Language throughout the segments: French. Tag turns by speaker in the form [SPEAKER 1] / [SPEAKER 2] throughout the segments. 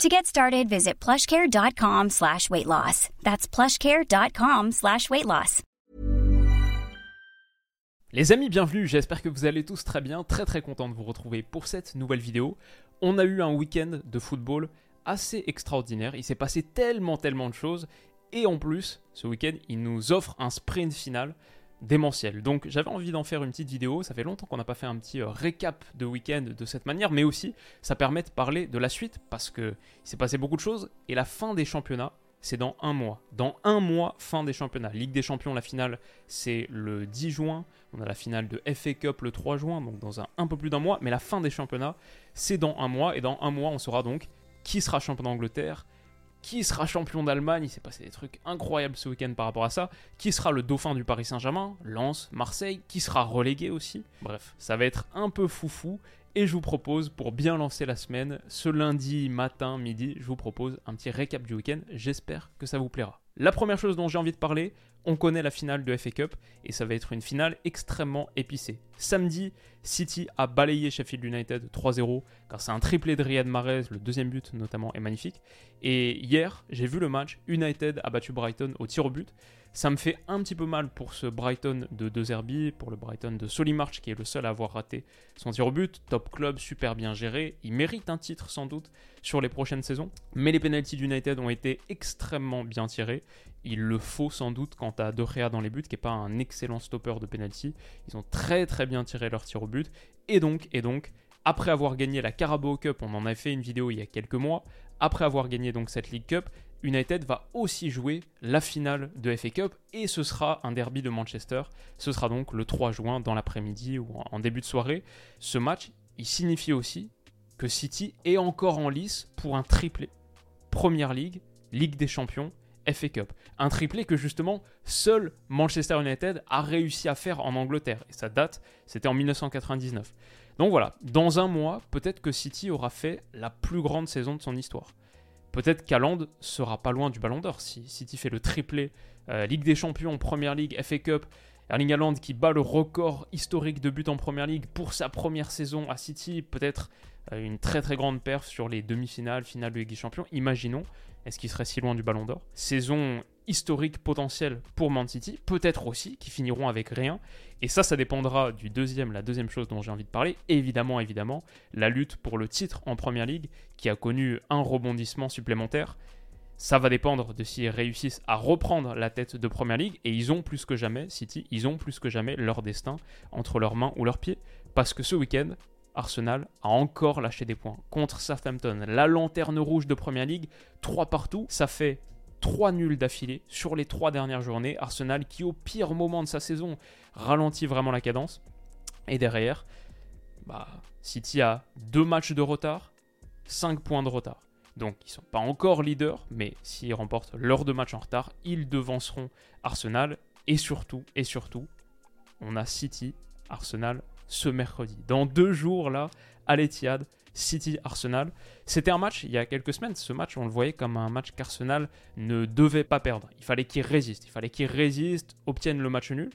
[SPEAKER 1] To get started, visit plushcare.com slash weight loss. That's plushcare.com slash weight loss.
[SPEAKER 2] Les amis, bienvenue, j'espère que vous allez tous très bien, très très content de vous retrouver pour cette nouvelle vidéo. On a eu un week-end de football assez extraordinaire, il s'est passé tellement tellement de choses, et en plus, ce week-end, il nous offre un sprint final démentiel. Donc j'avais envie d'en faire une petite vidéo, ça fait longtemps qu'on n'a pas fait un petit euh, récap de week-end de cette manière, mais aussi ça permet de parler de la suite, parce qu'il s'est passé beaucoup de choses, et la fin des championnats, c'est dans un mois. Dans un mois, fin des championnats. Ligue des champions, la finale, c'est le 10 juin, on a la finale de FA Cup le 3 juin, donc dans un, un peu plus d'un mois, mais la fin des championnats, c'est dans un mois, et dans un mois, on saura donc qui sera champion d'Angleterre, qui sera champion d'Allemagne, il s'est passé des trucs incroyables ce week-end par rapport à ça, qui sera le dauphin du Paris Saint-Germain, Lens, Marseille, qui sera relégué aussi? Bref, ça va être un peu foufou, et je vous propose, pour bien lancer la semaine, ce lundi matin, midi, je vous propose un petit récap du week-end, j'espère que ça vous plaira. La première chose dont j'ai envie de parler, on connaît la finale de FA Cup et ça va être une finale extrêmement épicée. Samedi, City a balayé Sheffield United 3-0 car c'est un triplé de Riyad Mahrez, le deuxième but notamment est magnifique. Et hier, j'ai vu le match, United a battu Brighton au tir au but. Ça me fait un petit peu mal pour ce Brighton de De Zerbi, pour le Brighton de Solimarch qui est le seul à avoir raté son tir au but. Top club, super bien géré. Il mérite un titre sans doute sur les prochaines saisons. Mais les pénalties d'United ont été extrêmement bien tirés. Il le faut sans doute quant à De dans les buts, qui n'est pas un excellent stopper de penalty. Ils ont très très bien tiré leur tir au but. Et donc, et donc, après avoir gagné la Carabao Cup, on en a fait une vidéo il y a quelques mois, après avoir gagné donc cette League Cup, United va aussi jouer la finale de FA Cup et ce sera un derby de Manchester. Ce sera donc le 3 juin dans l'après-midi ou en début de soirée. Ce match, il signifie aussi que City est encore en lice pour un triplé. Première League, Ligue des Champions, FA Cup. Un triplé que justement seul Manchester United a réussi à faire en Angleterre. Et sa date, c'était en 1999. Donc voilà, dans un mois, peut-être que City aura fait la plus grande saison de son histoire. Peut-être qu'Aland sera pas loin du Ballon d'Or si City fait le triplé euh, Ligue des Champions, Première Ligue, FA Cup. Erling Haaland qui bat le record historique de buts en Première Ligue pour sa première saison à City, peut-être euh, une très très grande perf sur les demi-finales, finales de Ligue des Champions. Imaginons, est-ce qu'il serait si loin du Ballon d'Or? Saison historique potentielle pour Man City, peut-être aussi, qui finiront avec rien. Et ça, ça dépendra du deuxième, la deuxième chose dont j'ai envie de parler. évidemment, évidemment, la lutte pour le titre en Première Ligue, qui a connu un rebondissement supplémentaire. Ça va dépendre de s'ils réussissent à reprendre la tête de Première Ligue. Et ils ont plus que jamais, City, ils ont plus que jamais leur destin entre leurs mains ou leurs pieds. Parce que ce week-end, Arsenal a encore lâché des points contre Southampton. La lanterne rouge de Première Ligue, 3 partout. Ça fait 3 nuls d'affilée sur les 3 dernières journées. Arsenal qui au pire moment de sa saison ralentit vraiment la cadence. Et derrière, bah, City a 2 matchs de retard, 5 points de retard. Donc ils ne sont pas encore leaders, mais s'ils remportent leurs deux matchs en retard, ils devanceront Arsenal. Et surtout, et surtout, on a City, Arsenal ce mercredi. Dans deux jours, là, à l'Etihad, City-Arsenal. C'était un match, il y a quelques semaines, ce match, on le voyait comme un match qu'Arsenal ne devait pas perdre. Il fallait qu'il résiste, il fallait qu'il résiste, obtienne le match nul.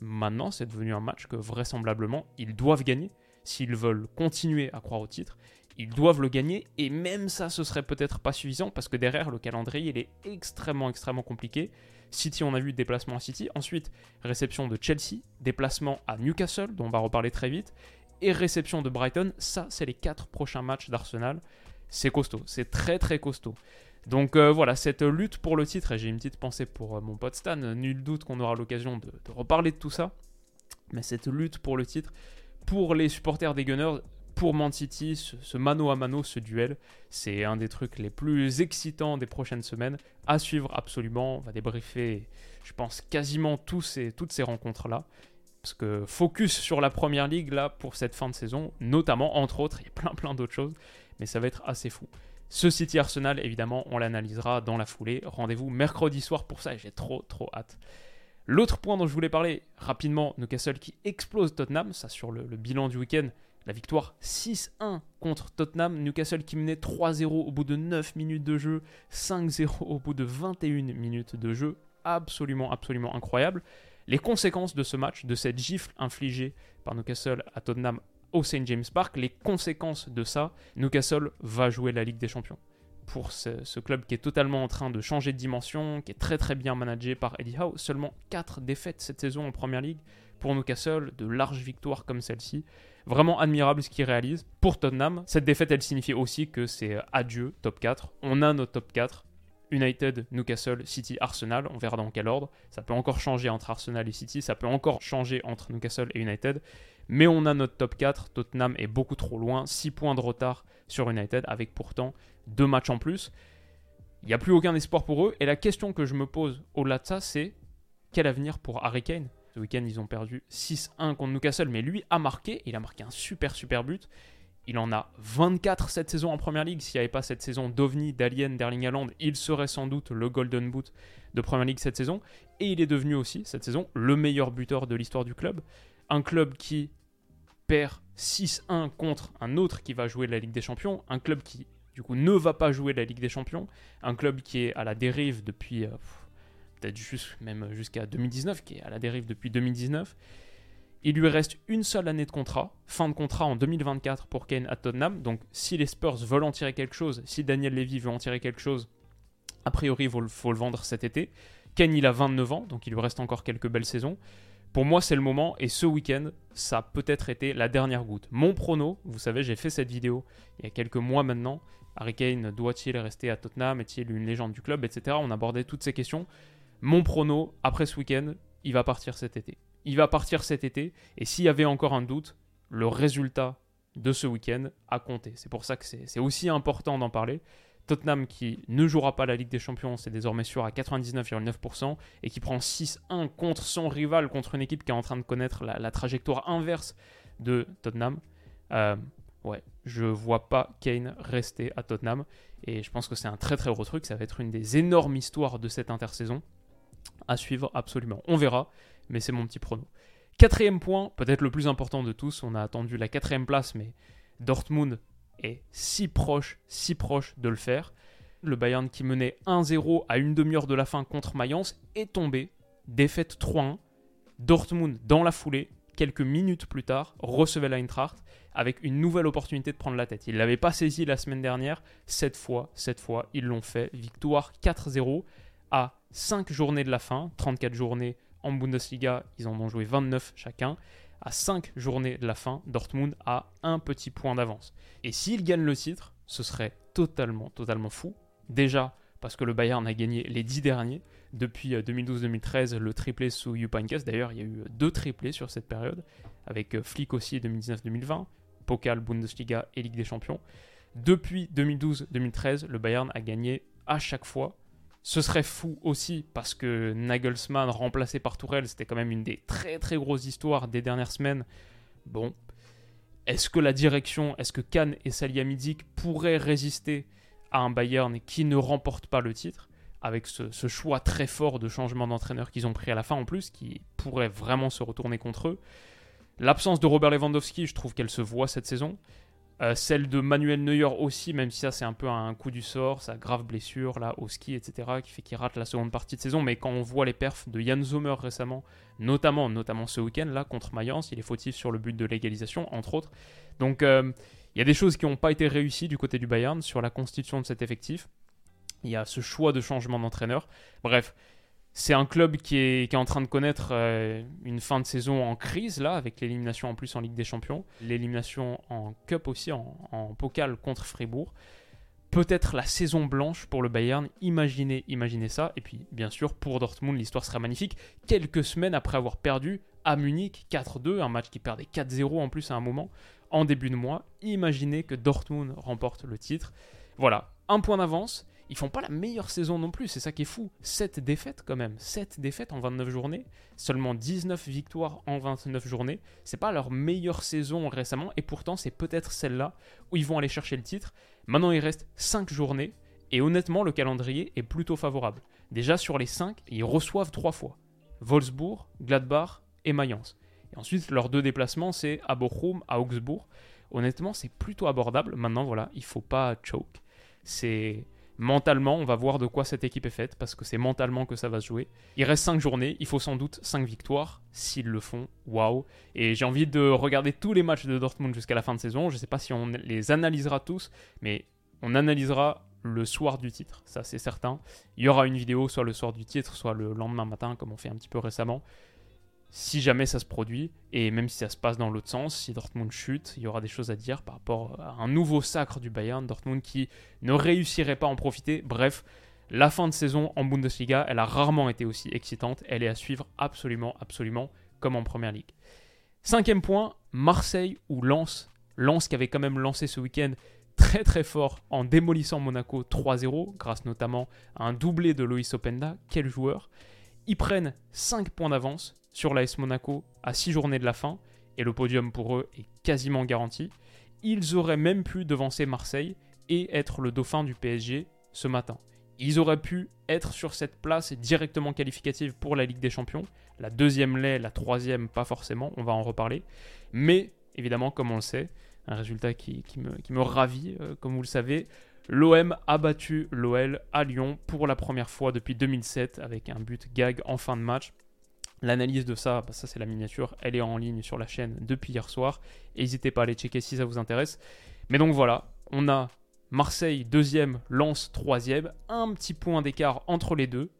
[SPEAKER 2] Maintenant, c'est devenu un match que vraisemblablement, ils doivent gagner. S'ils veulent continuer à croire au titre, ils doivent le gagner. Et même ça, ce serait peut-être pas suffisant parce que derrière, le calendrier, il est extrêmement, extrêmement compliqué. City, on a vu déplacement à City. Ensuite, réception de Chelsea, déplacement à Newcastle, dont on va reparler très vite. Et réception de Brighton. Ça, c'est les quatre prochains matchs d'Arsenal. C'est costaud, c'est très très costaud. Donc euh, voilà, cette lutte pour le titre, et j'ai une petite pensée pour euh, mon pote Stan, nul doute qu'on aura l'occasion de, reparler de tout ça. Mais cette lutte pour le titre, pour les supporters des Gunners, pour Man City, ce, mano à mano, ce duel, c'est un des trucs les plus excitants des prochaines semaines. À suivre absolument. On va débriefer, je pense, quasiment tous toutes ces rencontres-là. Parce que focus sur la première ligue, là, pour cette fin de saison, notamment, entre autres, il y a plein plein d'autres choses, mais ça va être assez fou. Ce City Arsenal, évidemment, on l'analysera dans la foulée. Rendez-vous mercredi soir pour ça et j'ai trop trop hâte. L'autre point dont je voulais parler rapidement, Newcastle qui explose Tottenham, ça sur le, bilan du week-end, la victoire 6-1 contre Tottenham, Newcastle qui menait 3-0 au bout de 9 minutes de jeu, 5-0 au bout de 21 minutes de jeu, absolument, absolument incroyable. Les conséquences de ce match, de cette gifle infligée par Newcastle à Tottenham au St. James Park, les conséquences de ça, Newcastle va jouer la Ligue des Champions. Pour ce, club qui est totalement en train de changer de dimension, qui est très très bien managé par Eddie Howe, seulement 4 défaites cette saison en Première Ligue pour Newcastle, de larges victoires comme celle-ci. Vraiment admirable ce qu'il réalise. Pour Tottenham, cette défaite elle signifie aussi que c'est adieu top 4. On a notre top 4, United, Newcastle, City, Arsenal. On verra dans quel ordre. Ça peut encore changer entre Arsenal et City. Ça peut encore changer entre Newcastle et United. Mais on a notre top 4. Tottenham est beaucoup trop loin. 6 points de retard sur United avec pourtant deux matchs en plus. Il n'y a plus aucun espoir pour eux. Et la question que je me pose au-delà de ça, c'est quel avenir pour Harry Kane? Ce week-end, ils ont perdu 6-1 contre Newcastle, mais lui a marqué. Il a marqué un super, super but. Il en a 24 cette saison en Première Ligue. S'il n'y avait pas cette saison d'OVNI, d'Alien, d'Erling Haaland, il serait sans doute le Golden Boot de Première Ligue cette saison. Et il est devenu aussi, cette saison, le meilleur buteur de l'histoire du club. Un club qui perd 6-1 contre un autre qui va jouer la Ligue des Champions. Un club qui, du coup, ne va pas jouer la Ligue des Champions. Un club qui est à la dérive depuis... Euh, peut-être même jusqu'à 2019, qui est à la dérive depuis 2019. Il lui reste une seule année de contrat, fin de contrat en 2024 pour Kane à Tottenham. Donc si les Spurs veulent en tirer quelque chose, si Daniel Levy veut en tirer quelque chose, a priori il faut, le vendre cet été. Kane il a 29 ans, donc il lui reste encore quelques belles saisons. Pour moi c'est le moment et ce week-end ça a peut-être été la dernière goutte. Mon prono, vous savez j'ai fait cette vidéo il y a quelques mois maintenant. Harry Kane doit-il rester à Tottenham? Est-il une légende du club Etc. On abordait toutes ces questions. Mon prono, après ce week-end, il va partir cet été il va partir cet été. Et s'il y avait encore un doute, le résultat de ce week-end a compté. C'est pour ça que c'est aussi important d'en parler. Tottenham qui ne jouera pas la Ligue des Champions, c'est désormais sûr à 99,9% et qui prend 6-1 contre son rival, contre une équipe qui est en train de connaître la, trajectoire inverse de Tottenham. Euh, ouais, je vois pas Kane rester à Tottenham et je pense que c'est un très très gros truc. Ça va être une des énormes histoires de cette intersaison à suivre absolument. On verra mais c'est mon petit prono. Quatrième point, peut-être le plus important de tous, on a attendu la quatrième place, mais Dortmund est si proche, si proche de le faire. Le Bayern qui menait 1-0 à une demi-heure de la fin contre Mayence est tombé, défaite 3-1. Dortmund, dans la foulée, quelques minutes plus tard, recevait l'Eintracht avec une nouvelle opportunité de prendre la tête. Ils ne l'avaient pas saisi la semaine dernière. Cette fois, cette fois, ils l'ont fait. Victoire 4-0 à 5 journées de la fin, 34 journées en Bundesliga, ils en ont joué 29 chacun. À 5 journées de la fin, Dortmund a un petit point d'avance. Et s'ils gagnent le titre, ce serait totalement, totalement fou. Déjà, parce que le Bayern a gagné les 10 derniers. Depuis 2012-2013, euh, le triplé sous Jupp D'ailleurs, il y a eu deux triplés sur cette période, avec euh, Flick aussi 2019-2020, Pokal, Bundesliga et Ligue des Champions. Depuis 2012-2013, le Bayern a gagné à chaque fois ce serait fou aussi parce que Nagelsmann remplacé par Tourelle, c'était quand même une des très très grosses histoires des dernières semaines. Bon, est-ce que la direction, est-ce que Kahn et Salihamidzic pourraient résister à un Bayern qui ne remporte pas le titre avec ce, ce choix très fort de changement d'entraîneur qu'ils ont pris à la fin en plus, qui pourrait vraiment se retourner contre eux? L'absence de Robert Lewandowski, je trouve qu'elle se voit cette saison. Euh, celle de Manuel Neuer aussi, même si ça c'est un peu un coup du sort, sa grave blessure là au ski, etc., qui fait qu'il rate la seconde partie de saison. Mais quand on voit les perfs de Jan Sommer récemment, notamment, notamment ce week-end là contre Mayence, il est fautif sur le but de l'égalisation, entre autres. Donc euh, il y a des choses qui n'ont pas été réussies du côté du Bayern sur la constitution de cet effectif. Il y a ce choix de changement d'entraîneur. Bref, c'est un club qui est, en train de connaître euh, une fin de saison en crise, là, avec l'élimination en plus en Ligue des Champions, l'élimination en Cup aussi, en, en Pokal contre Fribourg. Peut-être la saison blanche pour le Bayern, imaginez, imaginez ça. Et puis, bien sûr, pour Dortmund, l'histoire sera magnifique. Quelques semaines après avoir perdu à Munich 4-2, un match qui perdait 4-0 en plus à un moment, en début de mois, imaginez que Dortmund remporte le titre. Voilà, un point d'avance ils font pas la meilleure saison non plus, c'est ça qui est fou. 7 défaites quand même, 7 défaites en 29 journées, seulement 19 victoires en 29 journées. C'est pas leur meilleure saison récemment et pourtant c'est peut-être celle-là où ils vont aller chercher le titre. Maintenant il reste 5 journées et honnêtement le calendrier est plutôt favorable. Déjà sur les 5, ils reçoivent 3 fois. Wolfsburg, Gladbach et Mayence. Et ensuite, leurs deux déplacements, c'est à Bochum, à Augsbourg. Honnêtement, c'est plutôt abordable. Maintenant, voilà, il faut pas choke. C'est mentalement, on va voir de quoi cette équipe est faite, parce que c'est mentalement que ça va se jouer. Il reste 5 journées, il faut sans doute 5 victoires, s'ils le font, waouh. Et j'ai envie de regarder tous les matchs de Dortmund jusqu'à la fin de saison, je ne sais pas si on les analysera tous, mais on analysera le soir du titre, ça c'est certain. Il y aura une vidéo soit le soir du titre, soit le lendemain matin, comme on fait un petit peu récemment si jamais ça se produit, et même si ça se passe dans l'autre sens, si Dortmund chute, il y aura des choses à dire par rapport à un nouveau sacre du Bayern, Dortmund qui ne réussirait pas à en profiter. Bref, la fin de saison en Bundesliga, elle a rarement été aussi excitante, elle est à suivre absolument, absolument, comme en Première Ligue. Cinquième point, Marseille ou Lens. Lens qui avait quand même lancé ce week-end très très fort en démolissant Monaco 3-0, grâce notamment à un doublé de Loïs Openda, quel joueur. Ils prennent 5 points d'avance, sur l'AS Monaco à 6 journées de la fin, et le podium pour eux est quasiment garanti. Ils auraient même pu devancer Marseille et être le dauphin du PSG ce matin. Ils auraient pu être sur cette place directement qualificative pour la Ligue des Champions. La deuxième l'est, la troisième pas forcément, on va en reparler. Mais évidemment, comme on le sait, un résultat qui, me, ravit, euh, comme vous le savez, l'OM a battu l'OL à Lyon pour la première fois depuis 2007 avec un but gag en fin de match. L'analyse de ça, bah, ça c'est la miniature, elle est en ligne sur la chaîne depuis hier soir. N'hésitez pas à aller checker si ça vous intéresse. Mais donc voilà, on a Marseille deuxième, Lens troisième, un petit point d'écart entre les deux.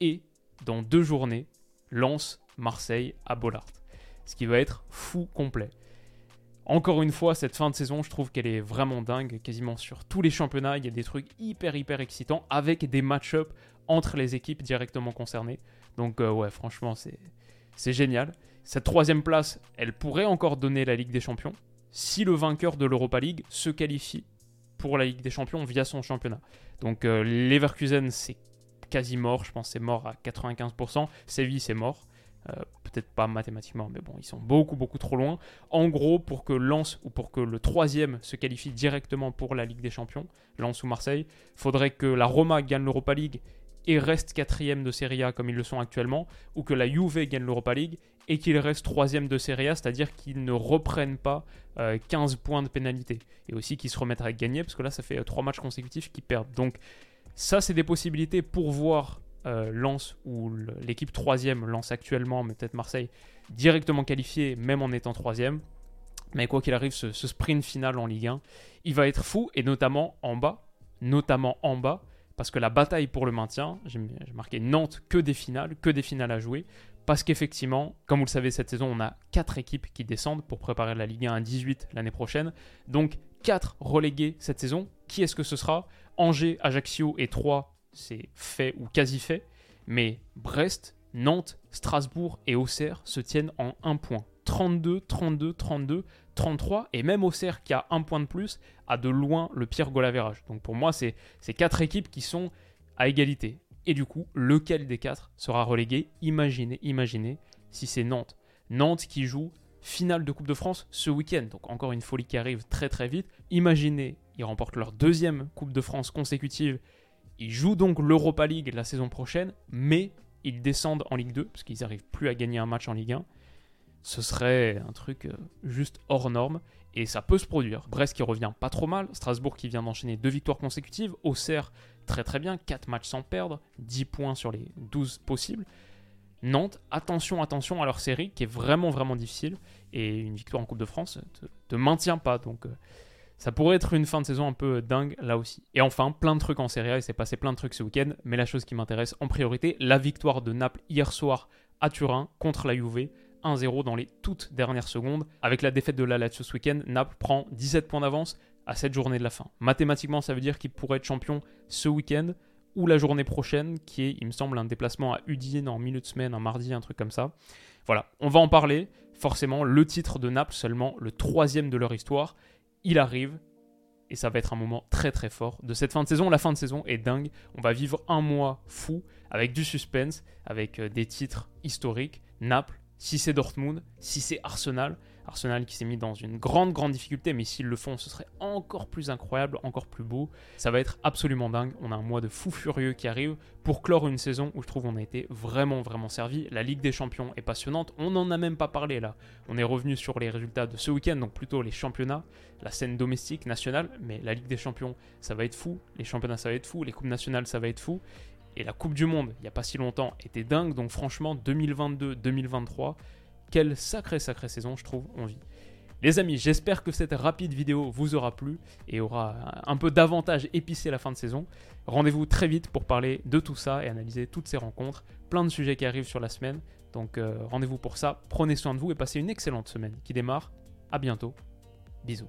[SPEAKER 2] Et dans deux journées, Lens, Marseille à Bollard. Ce qui va être fou complet. Encore une fois, cette fin de saison, je trouve qu'elle est vraiment dingue. Quasiment sur tous les championnats, il y a des trucs hyper hyper excitants avec des match-ups entre les équipes directement concernées. Donc euh, ouais, franchement, c'est génial. Cette troisième place, elle pourrait encore donner la Ligue des Champions si le vainqueur de l'Europa League se qualifie pour la Ligue des Champions via son championnat. Donc euh, Leverkusen, c'est quasi mort, je pense c'est mort à 95%. Séville, c'est mort. Euh, peut-être pas mathématiquement, mais bon, ils sont beaucoup, beaucoup trop loin. En gros, pour que Lens ou pour que le troisième se qualifie directement pour la Ligue des Champions, Lens ou Marseille, faudrait que la Roma gagne l'Europa League et reste quatrième de Serie A comme ils le sont actuellement, ou que la Juve gagne l'Europa League et qu'ils restent troisième de Serie A, c'est-à-dire qu'ils ne reprennent pas 15 euh, points de pénalité. Et aussi qu'ils se remettent à gagner, parce que là, ça fait 3 euh, matchs consécutifs qu'ils perdent. Donc ça, c'est des possibilités pour voir euh, ou l'équipe troisième, Lens actuellement, mais peut-être Marseille, directement qualifié, même en étant troisième. Mais quoi qu'il arrive, ce, ce sprint final en Ligue 1, il va être fou, et notamment en bas, notamment en bas, parce que la bataille pour le maintien, j'ai marqué Nantes que des finales, que des finales à jouer, parce qu'effectivement, comme vous le savez, cette saison, on a 4 équipes qui descendent pour préparer la Ligue 1 à 18 l'année prochaine. Donc 4 relégués cette saison. Qui est-ce que ce sera? Angers, Ajaccio et 3, c'est fait ou quasi fait. Mais Brest, Nantes, Strasbourg et Auxerre se tiennent en 1 point. 32, 32, 32, 33, et même Auxerre qui a un point de plus, a de loin le pire goal average. Donc pour moi, c'est ces quatre équipes qui sont à égalité. Et du coup, lequel des quatre sera relégué? Imaginez, imaginez si c'est Nantes. Nantes qui joue finale de Coupe de France ce week-end. Donc encore une folie qui arrive très très vite. Imaginez, ils remportent leur deuxième Coupe de France consécutive. Ils jouent donc l'Europa League la saison prochaine, mais ils descendent en Ligue 2, parce qu'ils n'arrivent plus à gagner un match en Ligue 1 ce serait un truc euh, juste hors norme. Et ça peut se produire. Brest qui revient pas trop mal. Strasbourg qui vient d'enchaîner deux victoires consécutives. Auxerre très très bien. 4 matchs sans perdre. 10 points sur les 12 possibles. Nantes, attention, attention à leur série qui est vraiment vraiment difficile. Et une victoire en Coupe de France ne te, maintient pas. Donc euh, ça pourrait être une fin de saison un peu dingue là aussi. Et enfin, plein de trucs en Serie A. Il s'est passé plein de trucs ce week-end. Mais la chose qui m'intéresse en priorité, la victoire de Naples hier soir à Turin contre la Juve 1-0 dans les toutes dernières secondes. Avec la défaite de la Lazio ce week-end, Naples prend 17 points d'avance à cette journée de la fin. Mathématiquement, ça veut dire qu'il pourrait être champion ce week-end ou la journée prochaine, qui est, il me semble, un déplacement à Udine en milieu de semaine, un mardi, un truc comme ça. Voilà, on va en parler. Forcément, le titre de Naples, seulement le troisième de leur histoire, il arrive. Et ça va être un moment très très fort de cette fin de saison. La fin de saison est dingue. On va vivre un mois fou avec du suspense, avec euh, des titres historiques. Naples, si c'est Dortmund, si c'est Arsenal. Arsenal qui s'est mis dans une grande, grande difficulté, mais s'ils le font, ce serait encore plus incroyable, encore plus beau. Ça va être absolument dingue. On a un mois de fou furieux qui arrive pour clore une saison où je trouve on a été vraiment, vraiment servi. La Ligue des Champions est passionnante. On n'en a même pas parlé là. On est revenu sur les résultats de ce week-end, donc plutôt les championnats, la scène domestique, nationale, mais la Ligue des Champions, ça va être fou. Les championnats, ça va être fou. Les Coupes nationales, ça va être fou. Et la Coupe du Monde, il n'y a pas si longtemps, était dingue. Donc franchement, 2022-2023, quelle sacrée, sacrée saison, je trouve, on vit. Les amis, j'espère que cette rapide vidéo vous aura plu et aura un peu davantage épicé la fin de saison. Rendez-vous très vite pour parler de tout ça et analyser toutes ces rencontres. Plein de sujets qui arrivent sur la semaine. Donc euh, rendez-vous pour ça. Prenez soin de vous et passez une excellente semaine qui démarre. À bientôt. Bisous.